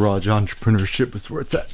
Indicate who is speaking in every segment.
Speaker 1: garage entrepreneurship is where it's at.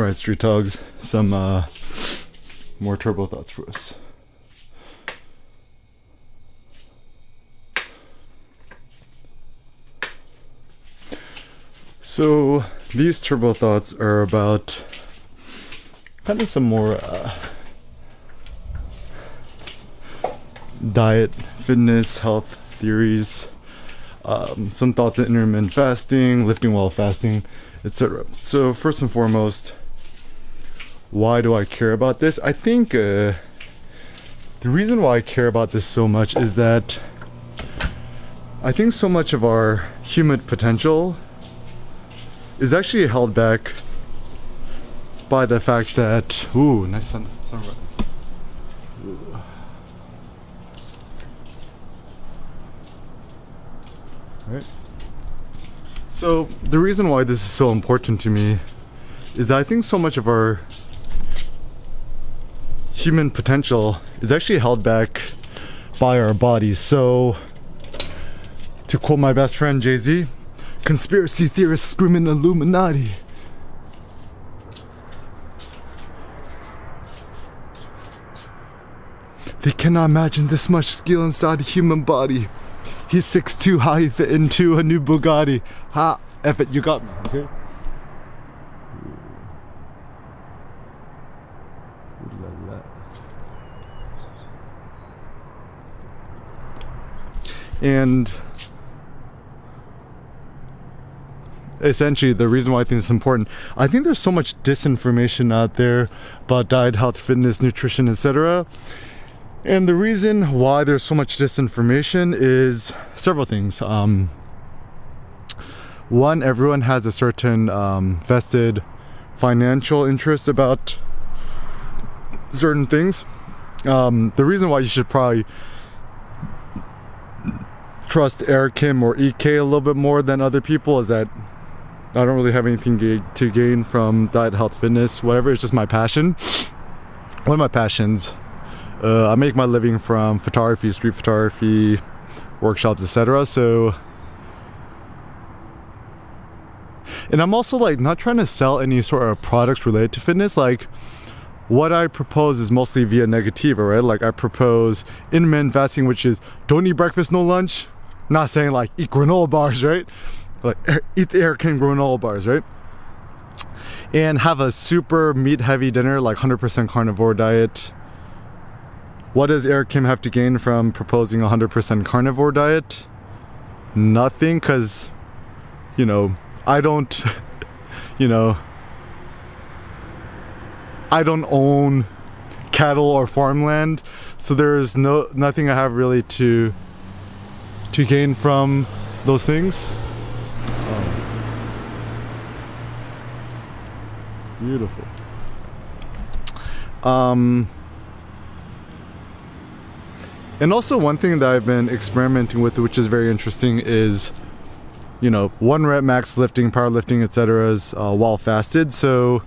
Speaker 1: All right, street dogs, some uh, more turbo thoughts for us. So these turbo thoughts are about kind of some more uh, diet, fitness, health theories, um, some thoughts on intermittent fasting, lifting while fasting, etc. So first and foremost, why do I care about this? I think uh, the reason why I care about this so much is that I think so much of our human potential is actually held back by the fact that ooh nice sun, sunrise. Right. So the reason why this is so important to me is that I think so much of our human potential is actually held back by our bodies. So to quote my best friend Jay-Z, conspiracy theorists screaming Illuminati. They cannot imagine this much skill inside a human body. He's 6'2", how he fit into a new Bugatti. Ha, F it, you got me, okay? And essentially the reason why I think it's important. I think there's so much disinformation out there about diet, health, fitness, nutrition, etc. And the reason why there's so much disinformation is several things. Um, one, everyone has a certain um, vested financial interest about certain things. Um, the reason why you should probably trust Eric Kim or EK a little bit more than other people is that I don't really have anything to gain from diet, health, fitness, whatever. It's just my passion. One of my passions. Uh, I make my living from photography, street photography, workshops, etc. So, and I'm also like not trying to sell any sort of products related to fitness. Like, what I propose is mostly via negativa, right? Like I propose intermittent fasting, which is don't eat breakfast, no lunch. Not saying like eat granola bars, right? Like eat the Eric Kim granola bars, right? And have a super meat heavy dinner, like 100% carnivore diet. What does Eric Kim have to gain from proposing a 100% carnivore diet? Nothing, because, you know, I don't, you know, I don't own cattle or farmland, so there's no nothing I have really to to gain from those things. Oh. Beautiful. Um, and also one thing that I've been experimenting with, which is very interesting, is you know one rep max lifting, powerlifting, etc. Uh, while fasted. So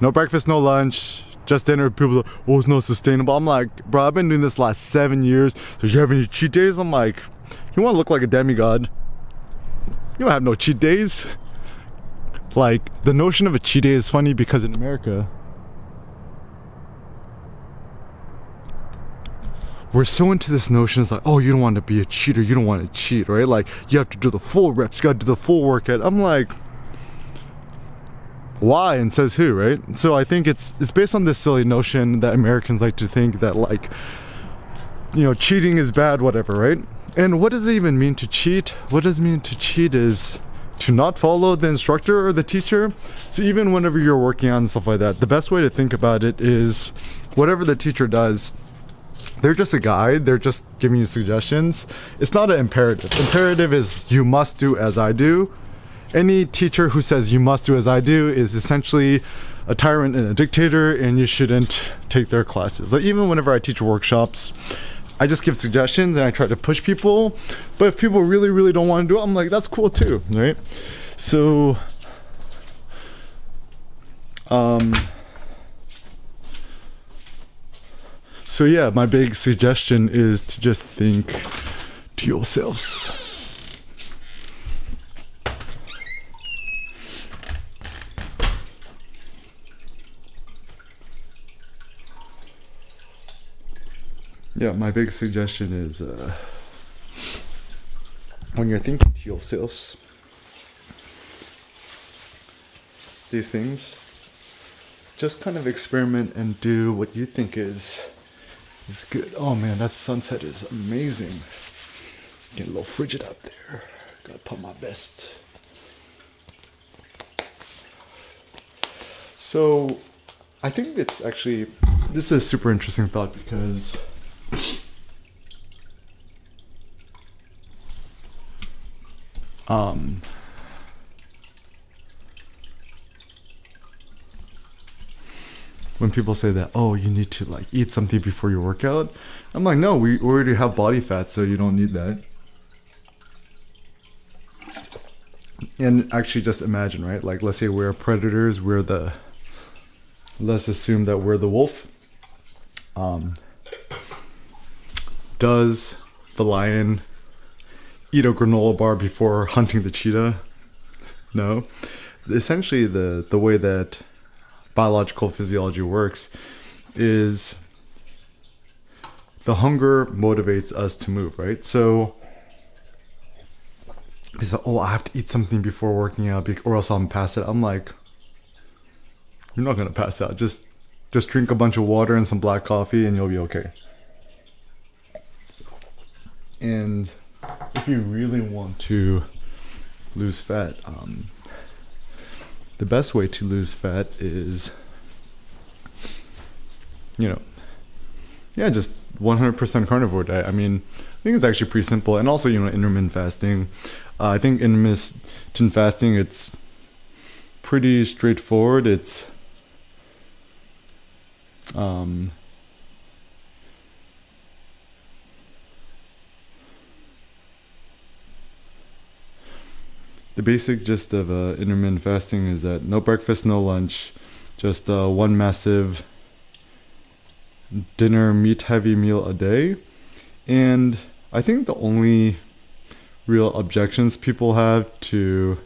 Speaker 1: no breakfast, no lunch, just dinner. People are, oh, it's not sustainable. I'm like, bro, I've been doing this last seven years. So you have any cheat days? I'm like, you want to look like a demigod? You don't have no cheat days. Like, the notion of a cheat day is funny because in America, we're so into this notion it's like oh you don't want to be a cheater you don't want to cheat right like you have to do the full reps you got to do the full workout i'm like why and says who, right? So I think it's it's based on this silly notion that Americans like to think that like you know cheating is bad, whatever, right? And what does it even mean to cheat? What does it mean to cheat is to not follow the instructor or the teacher. So even whenever you're working on stuff like that, the best way to think about it is whatever the teacher does, they're just a guide. They're just giving you suggestions. It's not an imperative. Imperative is you must do as I do any teacher who says you must do as I do is essentially a tyrant and a dictator and you shouldn't take their classes. Like even whenever I teach workshops, I just give suggestions and I try to push people. But if people really, really don't want to do it, I'm like, that's cool too, right? So, um, so yeah, my big suggestion is to just think to yourselves. Yeah, my big suggestion is uh, when you're thinking to yourselves these things, just kind of experiment and do what you think is is good. Oh man, that sunset is amazing. Getting a little frigid out there. Gotta put my best. So, I think it's actually this is a super interesting thought because um, when people say that, oh, you need to like eat something before your workout, I'm like, no, we already have body fat, so you don't need that. And actually, just imagine, right? Like, let's say we're predators, we're the, let's assume that we're the wolf. Um, does the lion eat a granola bar before hunting the cheetah? No. Essentially, the, the way that biological physiology works is the hunger motivates us to move, right? So, he's like, oh, I have to eat something before working out, or else I'm pass it. I'm like, you're not gonna pass out. Just, just drink a bunch of water and some black coffee, and you'll be okay. And if you really want to lose fat, um, the best way to lose fat is, you know, yeah, just 100% carnivore diet. I mean, I think it's actually pretty simple. And also, you know, intermittent fasting. Uh, I think intermittent fasting, it's pretty straightforward. It's, um, the basic gist of uh, intermittent fasting is that no breakfast, no lunch, just uh, one massive dinner meat heavy meal a day. And I think the only real objections people have to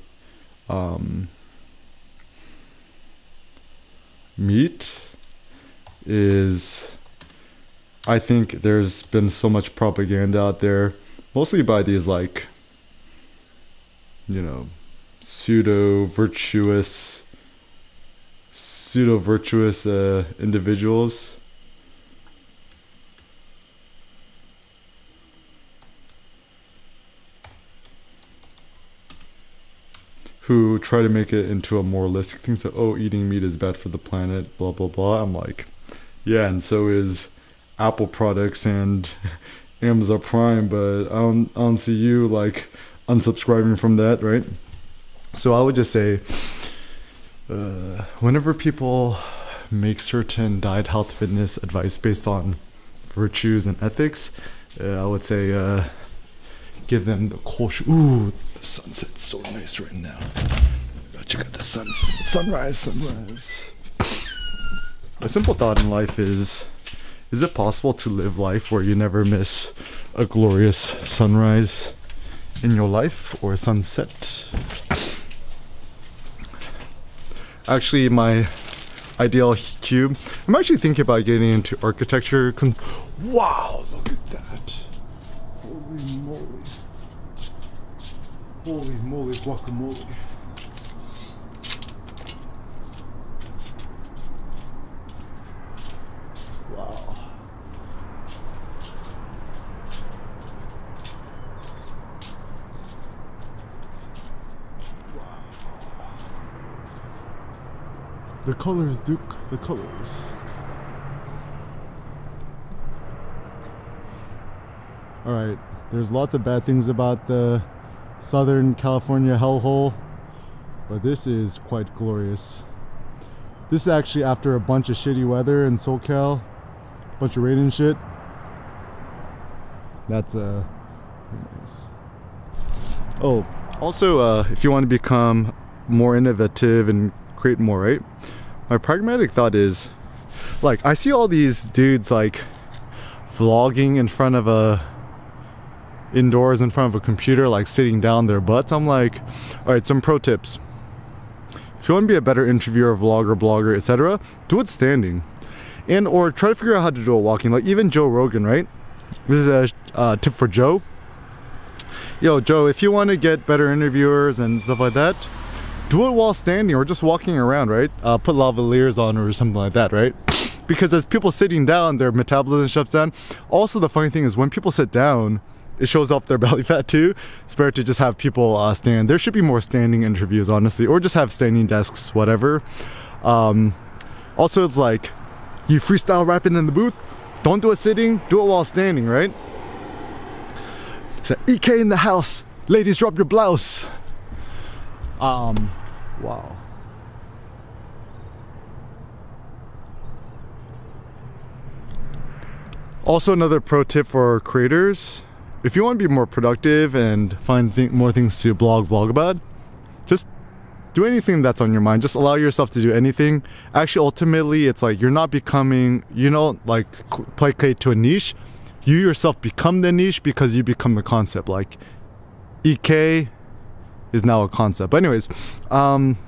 Speaker 1: um, meat is I think there's been so much propaganda out there, mostly by these like, you know, pseudo virtuous, pseudo virtuous uh, individuals. Who try to make it into a moralistic thing. So, oh, eating meat is bad for the planet, blah, blah, blah. I'm like, yeah, and so is Apple products and Amazon Prime, but I don't, I don't see you like unsubscribing from that, right? So I would just say, uh, whenever people make certain diet, health, fitness advice based on virtues and ethics, uh, I would say uh, give them the caution. Ooh, the sunset's so nice right now. Check out the sun, sunrise, sunrise. A simple thought in life is is it possible to live life where you never miss a glorious sunrise in your life or sunset? Actually, my ideal cube. I'm actually thinking about getting into architecture. wow, look at that! Holy moly! Holy moly, guacamole! The colors, Duke, the colors. Alright, there's lots of bad things about the Southern California hellhole, but this is quite glorious. This is actually after a bunch of shitty weather in SoCal, a bunch of rain and shit. That's uh. Oh, also, uh, if you want to become more innovative and create more, right? My pragmatic thought is, like, I see all these dudes like vlogging in front of a indoors in front of a computer, like sitting down their butts. I'm like, all right, some pro tips. If you want to be a better interviewer, vlogger, blogger, etc., do it standing, and or try to figure out how to do it walking. Like even Joe Rogan, right? This is a uh, tip for Joe. Yo, Joe, if you want to get better interviewers and stuff like that, do it while standing or just walking around, right? Uh, put lavaliers on or something like that, right? Because as people sitting down, their metabolism shuts down. Also, the funny thing is when people sit down, it shows off their belly fat too. It's better to just have people uh, stand. There should be more standing interviews, honestly, or just have standing desks, whatever. Um, also, it's like you freestyle rapping in the booth. Don't do it sitting, do it while standing, right? So EK in the house. Ladies, drop your blouse. Um, wow. Also, another pro tip for creators if you want to be more productive and find th more things to blog, vlog about, just do anything that's on your mind. Just allow yourself to do anything. Actually, ultimately, it's like you're not becoming, you know, like placate to a niche. You yourself become the niche because you become the concept. Like EK is now a concept. But anyways, um,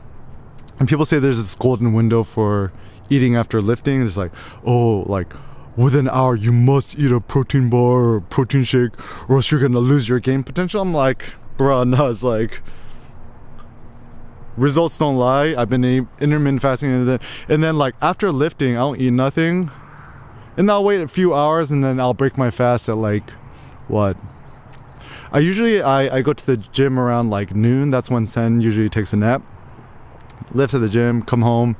Speaker 1: and people say there's this golden window for eating after lifting. It's like, oh, like within an hour you must eat a protein bar or protein shake or else you're gonna lose your game potential. I'm like, bruh, no, it's like results don't lie. I've been intermittent fasting and then and then like after lifting, I don't eat nothing. And I'll wait a few hours and then I'll break my fast at like what I usually I, I go to the gym around like noon. That's when Sen usually takes a nap. Lift at the gym, come home.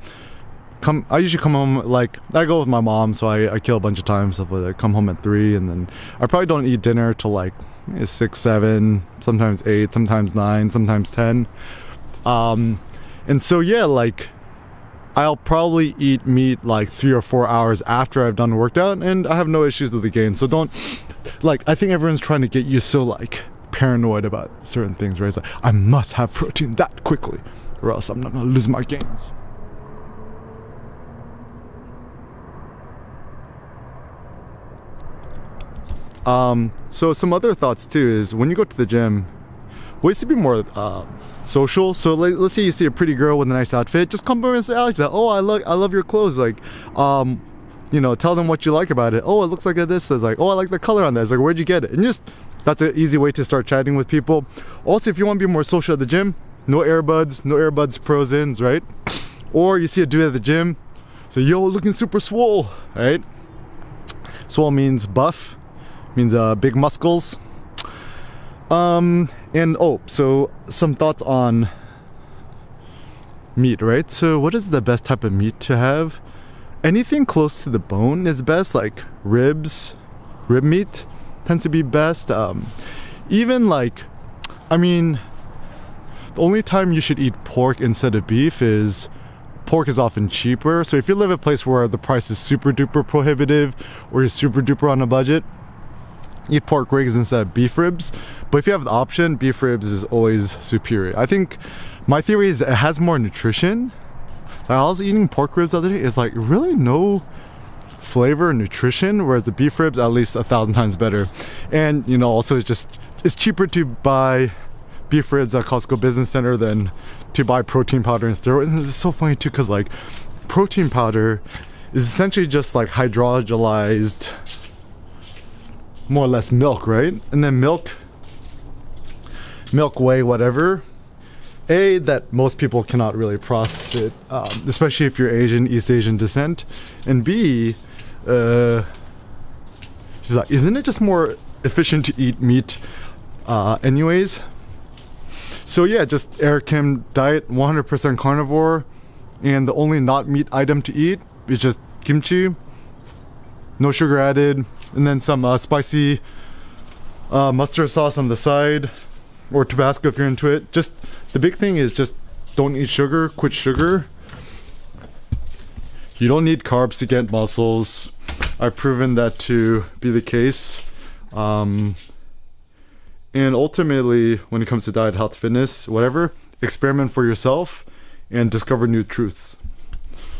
Speaker 1: Come I usually come home like I go with my mom, so I, I kill a bunch of time stuff like that. Come home at three and then I probably don't eat dinner till like six, seven, sometimes eight, sometimes nine, sometimes ten. Um and so yeah, like I'll probably eat meat like three or four hours after I've done worked out and I have no issues with the gain. So don't like I think everyone's trying to get you so like paranoid about certain things, right? It's like I must have protein that quickly or else I'm not gonna lose my gains. Um, so some other thoughts too is when you go to the gym, ways to be more uh, social. So let, us say you see a pretty girl with a nice outfit, just come over and say, Alex, oh, I love, I love your clothes. Like, um, you know, tell them what you like about it. Oh, it looks like this. It's like, oh, I like the color on that. It's like, where'd you get it? And just that's an easy way to start chatting with people. Also, if you want to be more social at the gym, no earbuds, no earbuds pros ins, right? Or you see a dude at the gym, say, yo, looking super swole, right? Swole means buff, means uh, big muscles. Um, and oh, so some thoughts on meat, right? So, what is the best type of meat to have? Anything close to the bone is best, like ribs, rib meat tends to be best. Um, even like, I mean, the only time you should eat pork instead of beef is pork is often cheaper. So if you live in a place where the price is super duper prohibitive or you're super duper on a budget, eat pork ribs instead of beef ribs. But if you have the option, beef ribs is always superior. I think my theory is it has more nutrition. Like I was eating pork ribs the other day, it's like really no flavor and nutrition, whereas the beef ribs at least a thousand times better. And you know, also it's just it's cheaper to buy beef ribs at Costco Business Center than to buy protein powder and steroids. And it's so funny too, because like protein powder is essentially just like hydrolyzed more or less milk, right? And then milk, milk whey, whatever. A, that most people cannot really process it, um, especially if you're Asian, East Asian descent. And B, uh, she's like, isn't it just more efficient to eat meat uh, anyways? So yeah, just Eric Kim diet, 100% carnivore, and the only not meat item to eat is just kimchi, no sugar added, and then some uh, spicy uh, mustard sauce on the side, or Tabasco if you're into it. Just the big thing is just don't eat sugar, quit sugar. You don't need carbs to get muscles. I've proven that to be the case. Um, and ultimately, when it comes to diet, health, fitness, whatever, experiment for yourself and discover new truths.